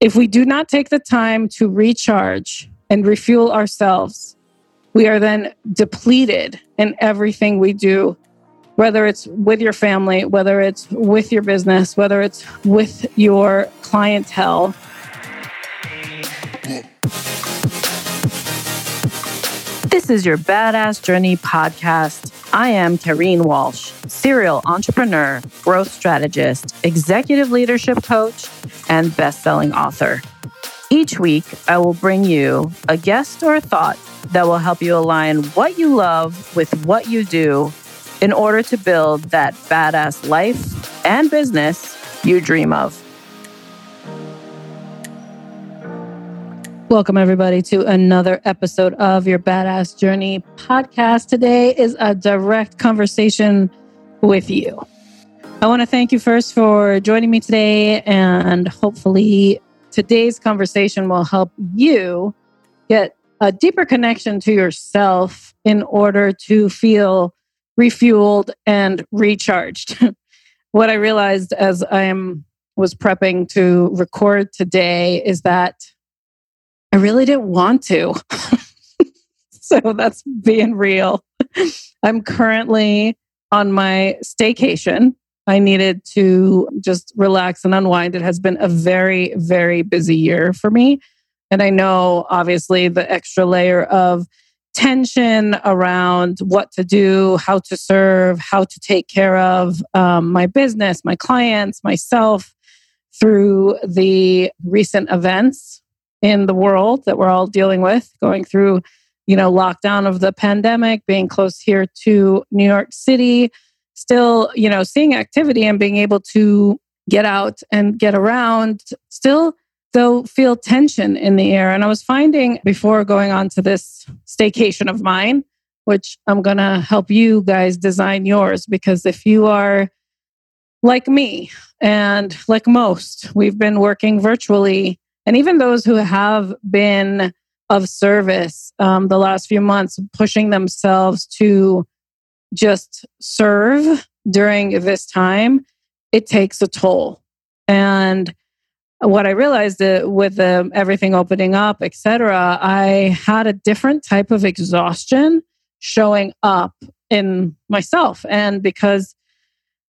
If we do not take the time to recharge and refuel ourselves, we are then depleted in everything we do, whether it's with your family, whether it's with your business, whether it's with your clientele. This is your Badass Journey podcast. I am Kareen Walsh, serial entrepreneur, growth strategist, executive leadership coach, and best-selling author. Each week, I will bring you a guest or a thought that will help you align what you love with what you do in order to build that badass life and business you dream of. Welcome, everybody, to another episode of your Badass Journey podcast. Today is a direct conversation with you. I want to thank you first for joining me today, and hopefully, today's conversation will help you get a deeper connection to yourself in order to feel refueled and recharged. what I realized as I am was prepping to record today is that I really didn't want to. so that's being real. I'm currently on my staycation. I needed to just relax and unwind. It has been a very, very busy year for me. And I know, obviously, the extra layer of tension around what to do, how to serve, how to take care of um, my business, my clients, myself through the recent events in the world that we're all dealing with, going through, you know, lockdown of the pandemic, being close here to New York City, still, you know, seeing activity and being able to get out and get around, still though feel tension in the air. And I was finding before going on to this staycation of mine, which I'm going to help you guys design yours because if you are like me and like most, we've been working virtually and even those who have been of service um, the last few months, pushing themselves to just serve during this time, it takes a toll. And what I realized uh, with um, everything opening up, etc., I had a different type of exhaustion showing up in myself. And because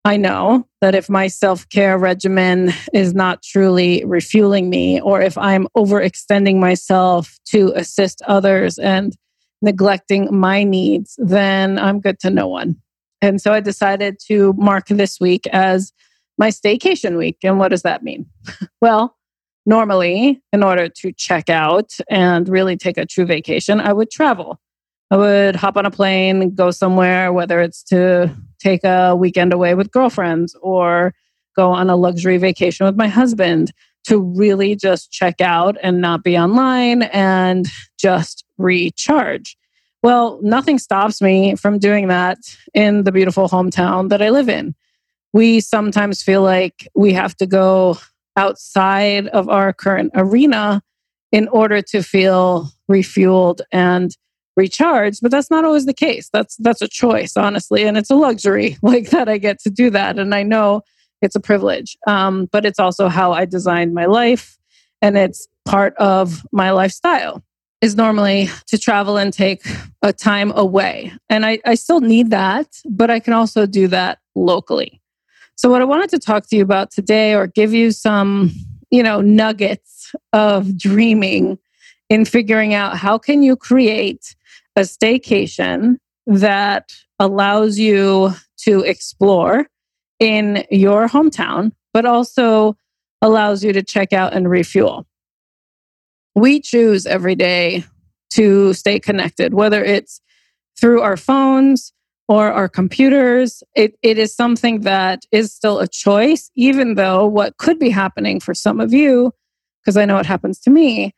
I know that if my self care regimen is not truly refueling me, or if I'm overextending myself to assist others and neglecting my needs, then I'm good to no one. And so I decided to mark this week as my staycation week. And what does that mean? well, normally, in order to check out and really take a true vacation, I would travel. I would hop on a plane, go somewhere, whether it's to take a weekend away with girlfriends or go on a luxury vacation with my husband to really just check out and not be online and just recharge. Well, nothing stops me from doing that in the beautiful hometown that I live in. We sometimes feel like we have to go outside of our current arena in order to feel refueled and recharged but that's not always the case. That's that's a choice honestly and it's a luxury like that i get to do that and i know it's a privilege um, but it's also how i designed my life and it's part of my lifestyle is normally to travel and take a time away and I, I still need that but i can also do that locally. So what i wanted to talk to you about today or give you some you know nuggets of dreaming in figuring out how can you create a staycation that allows you to explore in your hometown, but also allows you to check out and refuel. We choose every day to stay connected, whether it's through our phones or our computers. It, it is something that is still a choice, even though what could be happening for some of you, because I know it happens to me,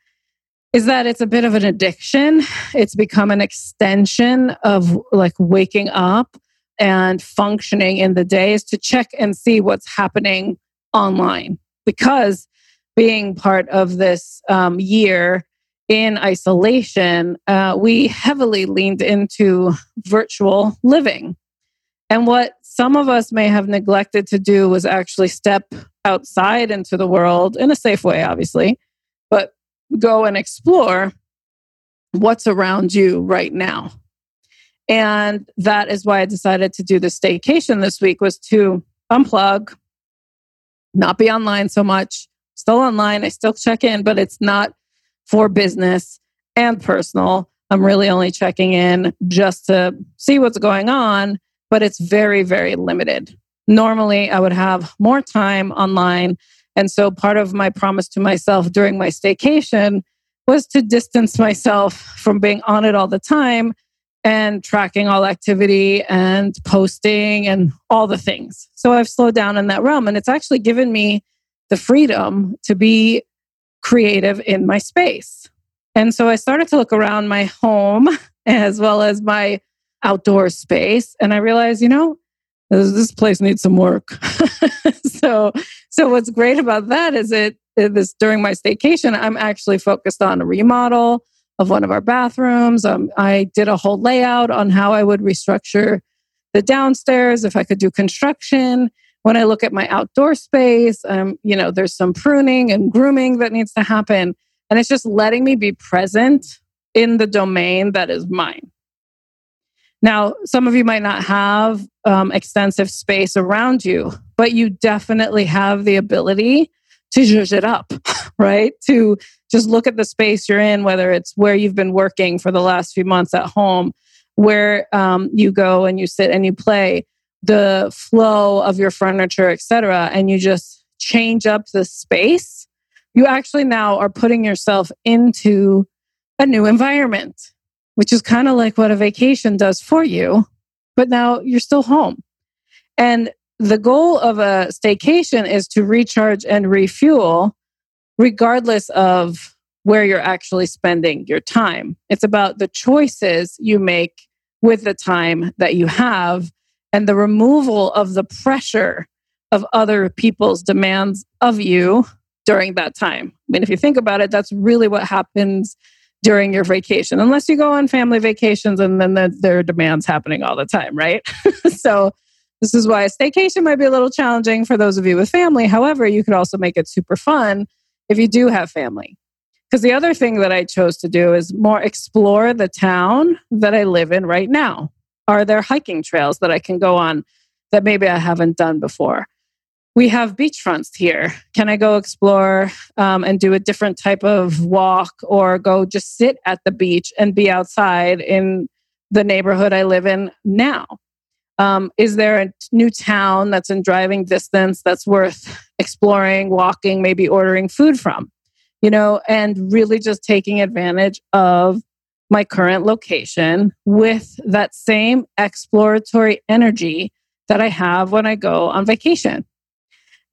is that it's a bit of an addiction. It's become an extension of like waking up and functioning in the days to check and see what's happening online. Because being part of this um, year in isolation, uh, we heavily leaned into virtual living. And what some of us may have neglected to do was actually step outside into the world in a safe way, obviously but go and explore what's around you right now. And that is why I decided to do the staycation this week was to unplug, not be online so much, still online. I still check in, but it's not for business and personal. I'm really only checking in just to see what's going on, but it's very, very limited. Normally, I would have more time online. And so, part of my promise to myself during my staycation was to distance myself from being on it all the time and tracking all activity and posting and all the things. So, I've slowed down in that realm. And it's actually given me the freedom to be creative in my space. And so, I started to look around my home as well as my outdoor space. And I realized, you know, this place needs some work. so, so what's great about that is it this during my staycation, I'm actually focused on a remodel of one of our bathrooms. Um, I did a whole layout on how I would restructure the downstairs if I could do construction. When I look at my outdoor space, um, you know, there's some pruning and grooming that needs to happen, and it's just letting me be present in the domain that is mine. Now, some of you might not have um, extensive space around you, but you definitely have the ability to zhuzh it up, right? To just look at the space you're in, whether it's where you've been working for the last few months at home, where um, you go and you sit and you play, the flow of your furniture, etc., and you just change up the space. You actually now are putting yourself into a new environment which is kind of like what a vacation does for you, but now you're still home. And the goal of a staycation is to recharge and refuel, regardless of where you're actually spending your time. It's about the choices you make with the time that you have and the removal of the pressure of other people's demands of you during that time. I mean, if you think about it, that's really what happens during your vacation, unless you go on family vacations and then the, there are demands happening all the time, right? so, this is why a staycation might be a little challenging for those of you with family. However, you could also make it super fun if you do have family. Because the other thing that I chose to do is more explore the town that I live in right now. Are there hiking trails that I can go on that maybe I haven't done before? We have beachfronts here. Can I go explore um, and do a different type of walk or go just sit at the beach and be outside in the neighborhood I live in now? Um, is there a new town that's in driving distance that's worth exploring, walking, maybe ordering food from? You know, and really just taking advantage of my current location with that same exploratory energy that I have when I go on vacation.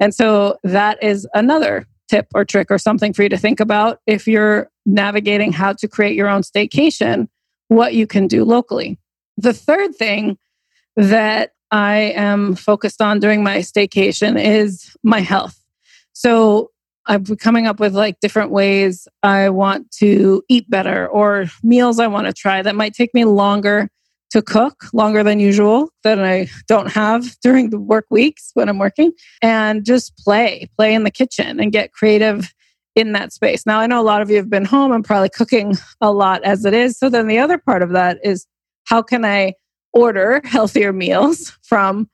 And so that is another tip or trick or something for you to think about if you're navigating how to create your own staycation, what you can do locally. The third thing that I am focused on during my staycation is my health. So I'm coming up with like different ways I want to eat better or meals I want to try that might take me longer to cook longer than usual that I don't have during the work weeks when I'm working and just play, play in the kitchen and get creative in that space. Now, I know a lot of you have been home and probably cooking a lot as it is. So then the other part of that is how can I order healthier meals from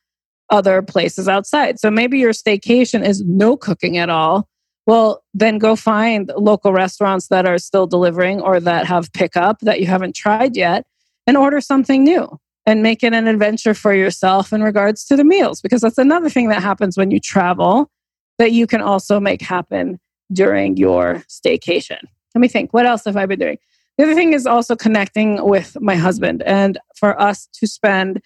other places outside? So maybe your staycation is no cooking at all. Well, then go find local restaurants that are still delivering or that have pickup that you haven't tried yet and order something new and make it an adventure for yourself in regards to the meals because that's another thing that happens when you travel that you can also make happen during your staycation. Let me think, what else have I been doing? The other thing is also connecting with my husband and for us to spend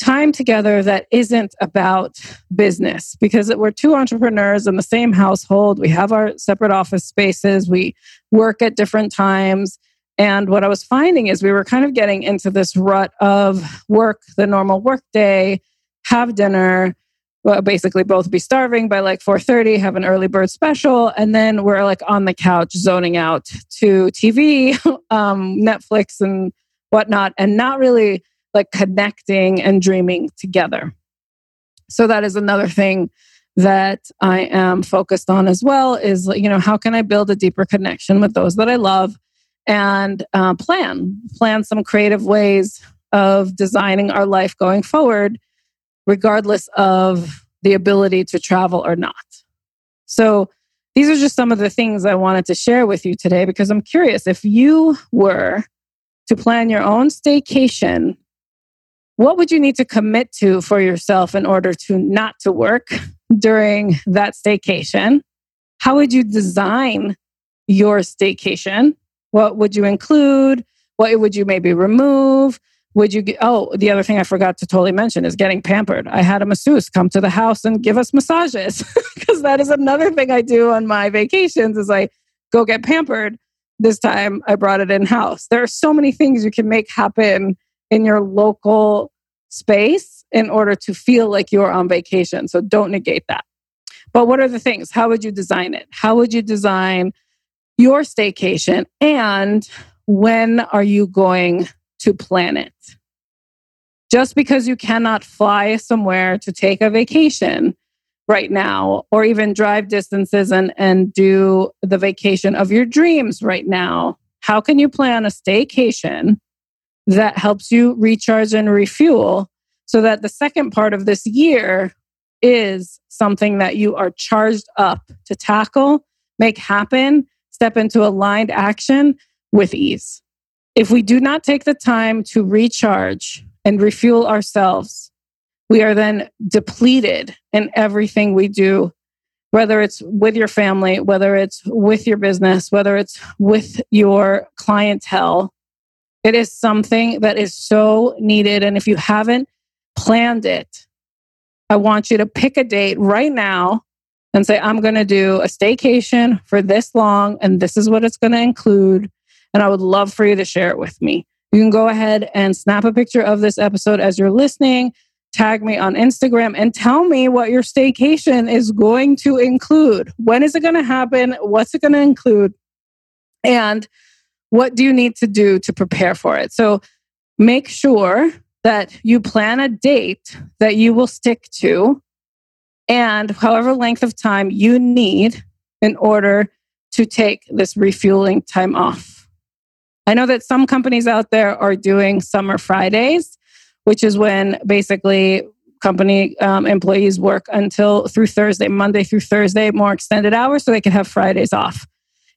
time together that isn't about business because we're two entrepreneurs in the same household. We have our separate office spaces, we work at different times. And what I was finding is we were kind of getting into this rut of work, the normal work day, have dinner, well, basically both be starving by like 4.30 have an early bird special and then we're like on the couch zoning out to tv um, netflix and whatnot and not really like connecting and dreaming together. So that is another thing that I am focused on as well is, you know, how can I build a deeper connection with those that I love and uh, plan, plan some creative ways of designing our life going forward, regardless of the ability to travel or not. So, these are just some of the things I wanted to share with you today because I'm curious if you were to plan your own staycation, what would you need to commit to for yourself in order to not to work during that staycation? How would you design your staycation? What would you include? What would you maybe remove? Would you get, oh, the other thing I forgot to totally mention is getting pampered. I had a masseuse come to the house and give us massages because that is another thing I do on my vacations is I go get pampered. This time I brought it in house. There are so many things you can make happen in your local space in order to feel like you're on vacation. So don't negate that. But what are the things? How would you design it? How would you design your staycation? And when are you going to plan it? Just because you cannot fly somewhere to take a vacation right now, or even drive distances and, and do the vacation of your dreams right now, how can you plan a staycation that helps you recharge and refuel so that the second part of this year is something that you are charged up to tackle, make happen, step into aligned action with ease. If we do not take the time to recharge and refuel ourselves, we are then depleted in everything we do, whether it's with your family, whether it's with your business, whether it's with your clientele. It is something that is so needed. And if you haven't planned it, I want you to pick a date right now and say, I'm going to do a staycation for this long, and this is what it's going to include. And I would love for you to share it with me. You can go ahead and snap a picture of this episode as you're listening, tag me on Instagram, and tell me what your staycation is going to include. When is it going to happen? What's it going to include? And what do you need to do to prepare for it? So make sure that you plan a date that you will stick to and however length of time you need in order to take this refueling time off. I know that some companies out there are doing summer Fridays, which is when basically company um, employees work until through Thursday, Monday through Thursday, more extended hours so they can have Fridays off.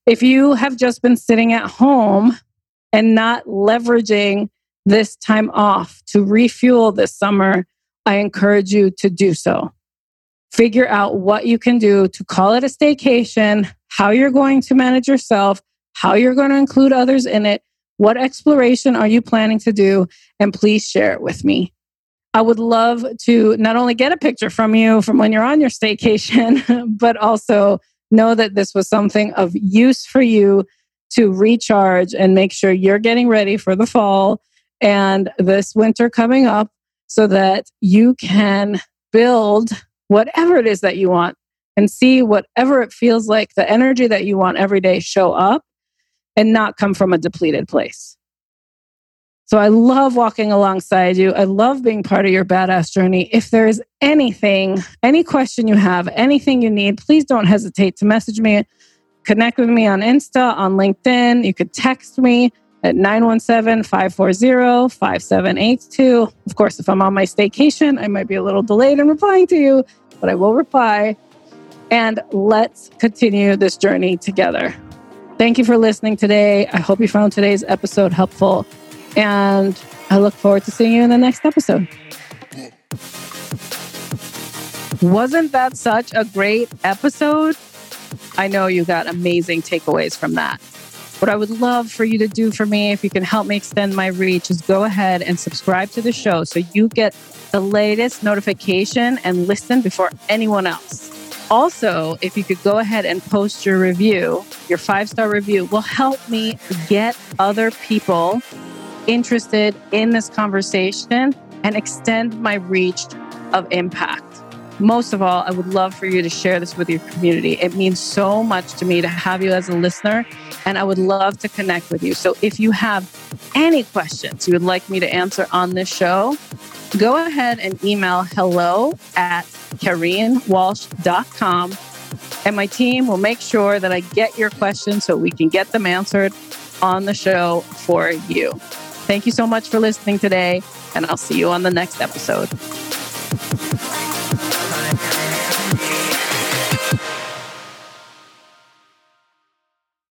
If you have just been sitting at home and not leveraging this time off to refuel this summer, I encourage you to do so. Figure out what you can do to call it a staycation, how you're going to manage yourself, how you're going to include others in it. What exploration are you planning to do? And please share it with me. I would love to not only get a picture from you from when you're on your staycation, but also know that this was something of use for you to recharge and make sure you're getting ready for the fall and this winter coming up so that you can build whatever it is that you want and see whatever it feels like the energy that you want every day show up and not come from a depleted place. So I love walking alongside you. I love being part of your badass journey. If there is anything, any question you have, anything you need, please don't hesitate to message me. Connect with me on Insta, on LinkedIn. You could text me at 917 540 5782. Of course, if I'm on my staycation, I might be a little delayed in replying to you, but I will reply. And let's continue this journey together. Thank you for listening today. I hope you found today's episode helpful. And I look forward to seeing you in the next episode. Wasn't that such a great episode? I know you got amazing takeaways from that. What I would love for you to do for me, if you can help me extend my reach, is go ahead and subscribe to the show so you get the latest notification and listen before anyone else. Also, if you could go ahead and post your review, your five star review will help me get other people interested in this conversation and extend my reach of impact. Most of all, I would love for you to share this with your community. It means so much to me to have you as a listener, and I would love to connect with you. So if you have any questions you would like me to answer on this show, go ahead and email hello at KareenWalsh.com. And my team will make sure that I get your questions so we can get them answered on the show for you. Thank you so much for listening today, and I'll see you on the next episode.